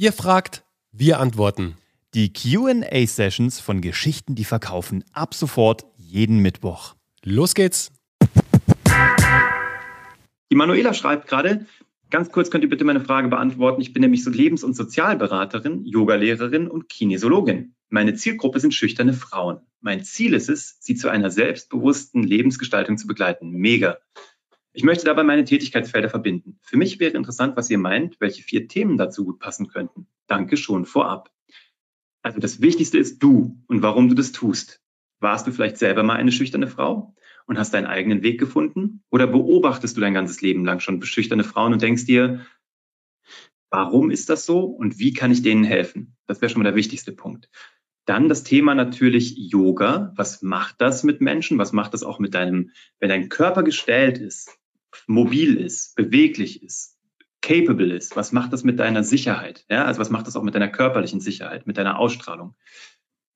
Ihr fragt, wir antworten. Die QA-Sessions von Geschichten, die verkaufen, ab sofort jeden Mittwoch. Los geht's! Die Manuela schreibt gerade, ganz kurz könnt ihr bitte meine Frage beantworten. Ich bin nämlich so Lebens- und Sozialberaterin, Yogalehrerin und Kinesiologin. Meine Zielgruppe sind schüchterne Frauen. Mein Ziel ist es, sie zu einer selbstbewussten Lebensgestaltung zu begleiten. Mega. Ich möchte dabei meine Tätigkeitsfelder verbinden. Für mich wäre interessant, was ihr meint, welche vier Themen dazu gut passen könnten. Danke schon vorab. Also das Wichtigste ist du und warum du das tust. Warst du vielleicht selber mal eine schüchterne Frau? und hast deinen eigenen Weg gefunden? Oder beobachtest du dein ganzes Leben lang schon beschüchternde Frauen und denkst dir, warum ist das so und wie kann ich denen helfen? Das wäre schon mal der wichtigste Punkt. Dann das Thema natürlich Yoga. Was macht das mit Menschen? Was macht das auch mit deinem, wenn dein Körper gestellt ist, mobil ist, beweglich ist, capable ist? Was macht das mit deiner Sicherheit? Ja, also was macht das auch mit deiner körperlichen Sicherheit, mit deiner Ausstrahlung?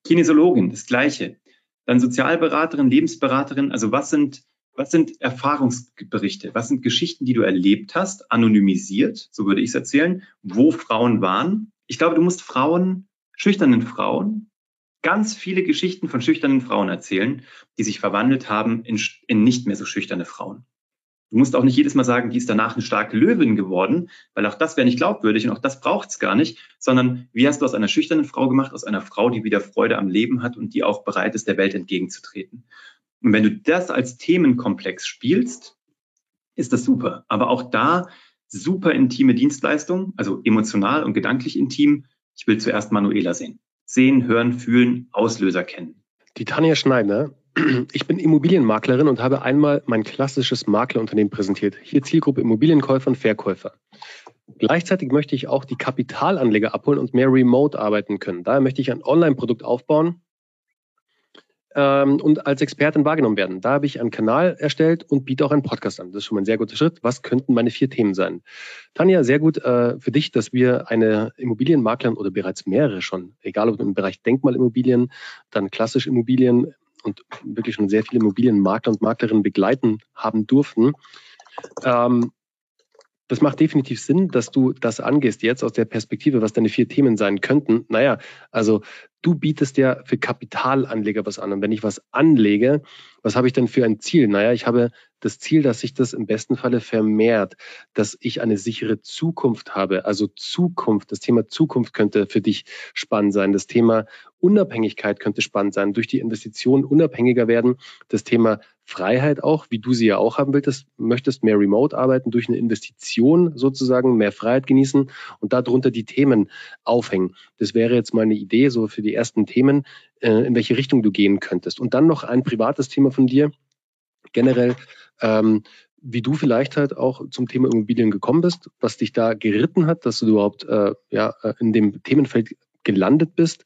Kinesiologin, das Gleiche. Dann Sozialberaterin, Lebensberaterin. Also was sind, was sind Erfahrungsberichte? Was sind Geschichten, die du erlebt hast, anonymisiert, so würde ich es erzählen, wo Frauen waren? Ich glaube, du musst Frauen, schüchternen Frauen, ganz viele Geschichten von schüchternen Frauen erzählen, die sich verwandelt haben in, in nicht mehr so schüchterne Frauen. Du musst auch nicht jedes Mal sagen, die ist danach eine starke Löwin geworden, weil auch das wäre nicht glaubwürdig und auch das braucht es gar nicht, sondern wie hast du aus einer schüchternen Frau gemacht, aus einer Frau, die wieder Freude am Leben hat und die auch bereit ist, der Welt entgegenzutreten. Und wenn du das als Themenkomplex spielst, ist das super. Aber auch da super intime Dienstleistung, also emotional und gedanklich intim. Ich will zuerst Manuela sehen. Sehen, hören, fühlen, Auslöser kennen. Die Tanja Schneider ich bin Immobilienmaklerin und habe einmal mein klassisches Maklerunternehmen präsentiert. Hier Zielgruppe Immobilienkäufer und Verkäufer. Gleichzeitig möchte ich auch die Kapitalanleger abholen und mehr remote arbeiten können. Daher möchte ich ein Online-Produkt aufbauen ähm, und als Expertin wahrgenommen werden. Da habe ich einen Kanal erstellt und biete auch einen Podcast an. Das ist schon mal ein sehr guter Schritt. Was könnten meine vier Themen sein? Tanja, sehr gut äh, für dich, dass wir eine Immobilienmaklerin oder bereits mehrere schon, egal ob im Bereich Denkmalimmobilien, dann klassisch Immobilien, und wirklich schon sehr viele Immobilienmakler und Maklerinnen begleiten haben durften. Ähm, das macht definitiv Sinn, dass du das angehst jetzt aus der Perspektive, was deine vier Themen sein könnten. Naja, also du bietest ja für Kapitalanleger was an. Und wenn ich was anlege, was habe ich denn für ein Ziel? Naja, ich habe das Ziel, dass sich das im besten Falle vermehrt, dass ich eine sichere Zukunft habe. Also Zukunft, das Thema Zukunft könnte für dich spannend sein. Das Thema Unabhängigkeit könnte spannend sein. Durch die Investition unabhängiger werden. Das Thema Freiheit auch, wie du sie ja auch haben willst, möchtest mehr remote arbeiten, durch eine Investition sozusagen mehr Freiheit genießen und darunter die Themen aufhängen. Das wäre jetzt mal eine Idee so für die ersten Themen, äh, in welche Richtung du gehen könntest. Und dann noch ein privates Thema von dir. Generell, ähm, wie du vielleicht halt auch zum Thema Immobilien gekommen bist, was dich da geritten hat, dass du überhaupt äh, ja, äh, in dem Themenfeld gelandet bist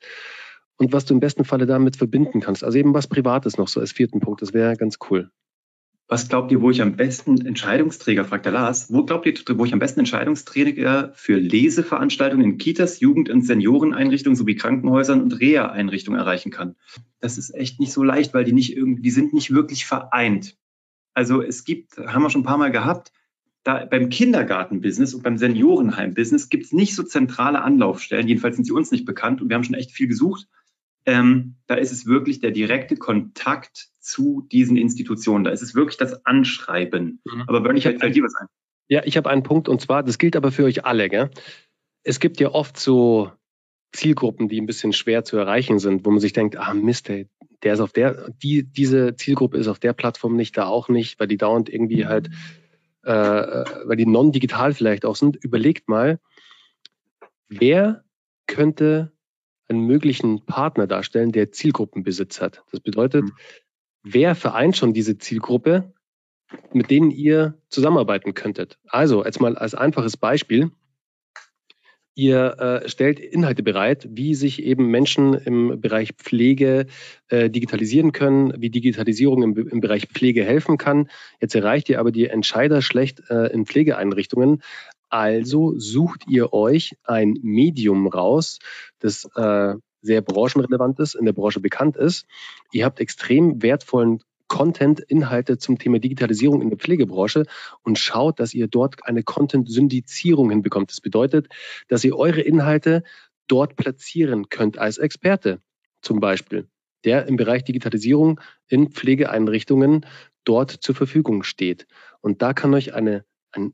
und was du im besten Falle damit verbinden kannst. Also eben was Privates noch so als vierten Punkt, das wäre ganz cool. Was glaubt ihr, wo ich am besten Entscheidungsträger, fragt der Lars, wo glaubt ihr, wo ich am besten Entscheidungsträger für Leseveranstaltungen in Kitas, Jugend- und Senioreneinrichtungen sowie Krankenhäusern und Reha-Einrichtungen erreichen kann? Das ist echt nicht so leicht, weil die nicht irgendwie, die sind nicht wirklich vereint. Also es gibt, haben wir schon ein paar Mal gehabt, da beim Kindergarten-Business und beim Seniorenheim-Business gibt es nicht so zentrale Anlaufstellen, jedenfalls sind sie uns nicht bekannt und wir haben schon echt viel gesucht. Ähm, da ist es wirklich der direkte Kontakt zu diesen Institutionen. Da ist es wirklich das Anschreiben. Mhm. Aber Bernie, fällt dir was ein? Ja, ich habe einen Punkt und zwar, das gilt aber für euch alle. Gell? Es gibt ja oft so Zielgruppen, die ein bisschen schwer zu erreichen sind, wo man sich denkt, ah Mist, ey, der ist auf der, die, diese Zielgruppe ist auf der Plattform nicht, da auch nicht, weil die dauernd irgendwie halt, äh, weil die non-digital vielleicht auch sind. Überlegt mal, wer könnte einen möglichen Partner darstellen, der Zielgruppenbesitz hat. Das bedeutet, mhm. wer vereint schon diese Zielgruppe, mit denen ihr zusammenarbeiten könntet? Also, jetzt mal als einfaches Beispiel. Ihr äh, stellt Inhalte bereit, wie sich eben Menschen im Bereich Pflege äh, digitalisieren können, wie Digitalisierung im, im, Bereich Pflege helfen kann. Jetzt erreicht ihr aber die Entscheider schlecht äh, in Pflegeeinrichtungen. Also sucht ihr euch ein Medium raus, das äh, sehr branchenrelevant ist, in der Branche bekannt ist. Ihr habt extrem wertvollen Content, Inhalte zum Thema Digitalisierung in der Pflegebranche und schaut, dass ihr dort eine Content-Syndizierung hinbekommt. Das bedeutet, dass ihr eure Inhalte dort platzieren könnt als Experte zum Beispiel, der im Bereich Digitalisierung in Pflegeeinrichtungen dort zur Verfügung steht. Und da kann euch eine, ein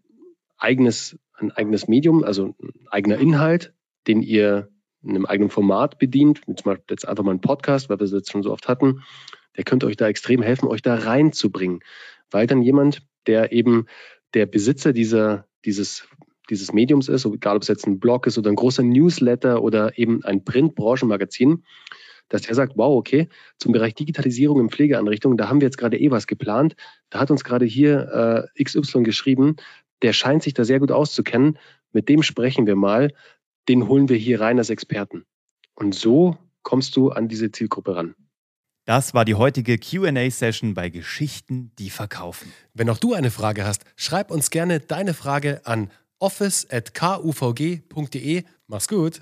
eigenes, ein eigenes Medium, also ein eigener Inhalt, den ihr in einem eigenen Format bedient, zum Beispiel jetzt einfach mal ein Podcast, weil wir es jetzt schon so oft hatten, der könnte euch da extrem helfen, euch da reinzubringen. Weil dann jemand, der eben der Besitzer dieser, dieses, dieses Mediums ist, egal ob es jetzt ein Blog ist oder ein großer Newsletter oder eben ein Print-Branchenmagazin, dass der sagt, wow, okay, zum Bereich Digitalisierung in Pflegeeinrichtungen, da haben wir jetzt gerade eh was geplant. Da hat uns gerade hier äh, XY geschrieben, der scheint sich da sehr gut auszukennen. Mit dem sprechen wir mal. Den holen wir hier rein als Experten. Und so kommst du an diese Zielgruppe ran. Das war die heutige QA-Session bei Geschichten, die verkaufen. Wenn auch du eine Frage hast, schreib uns gerne deine Frage an office.kuvg.de. Mach's gut.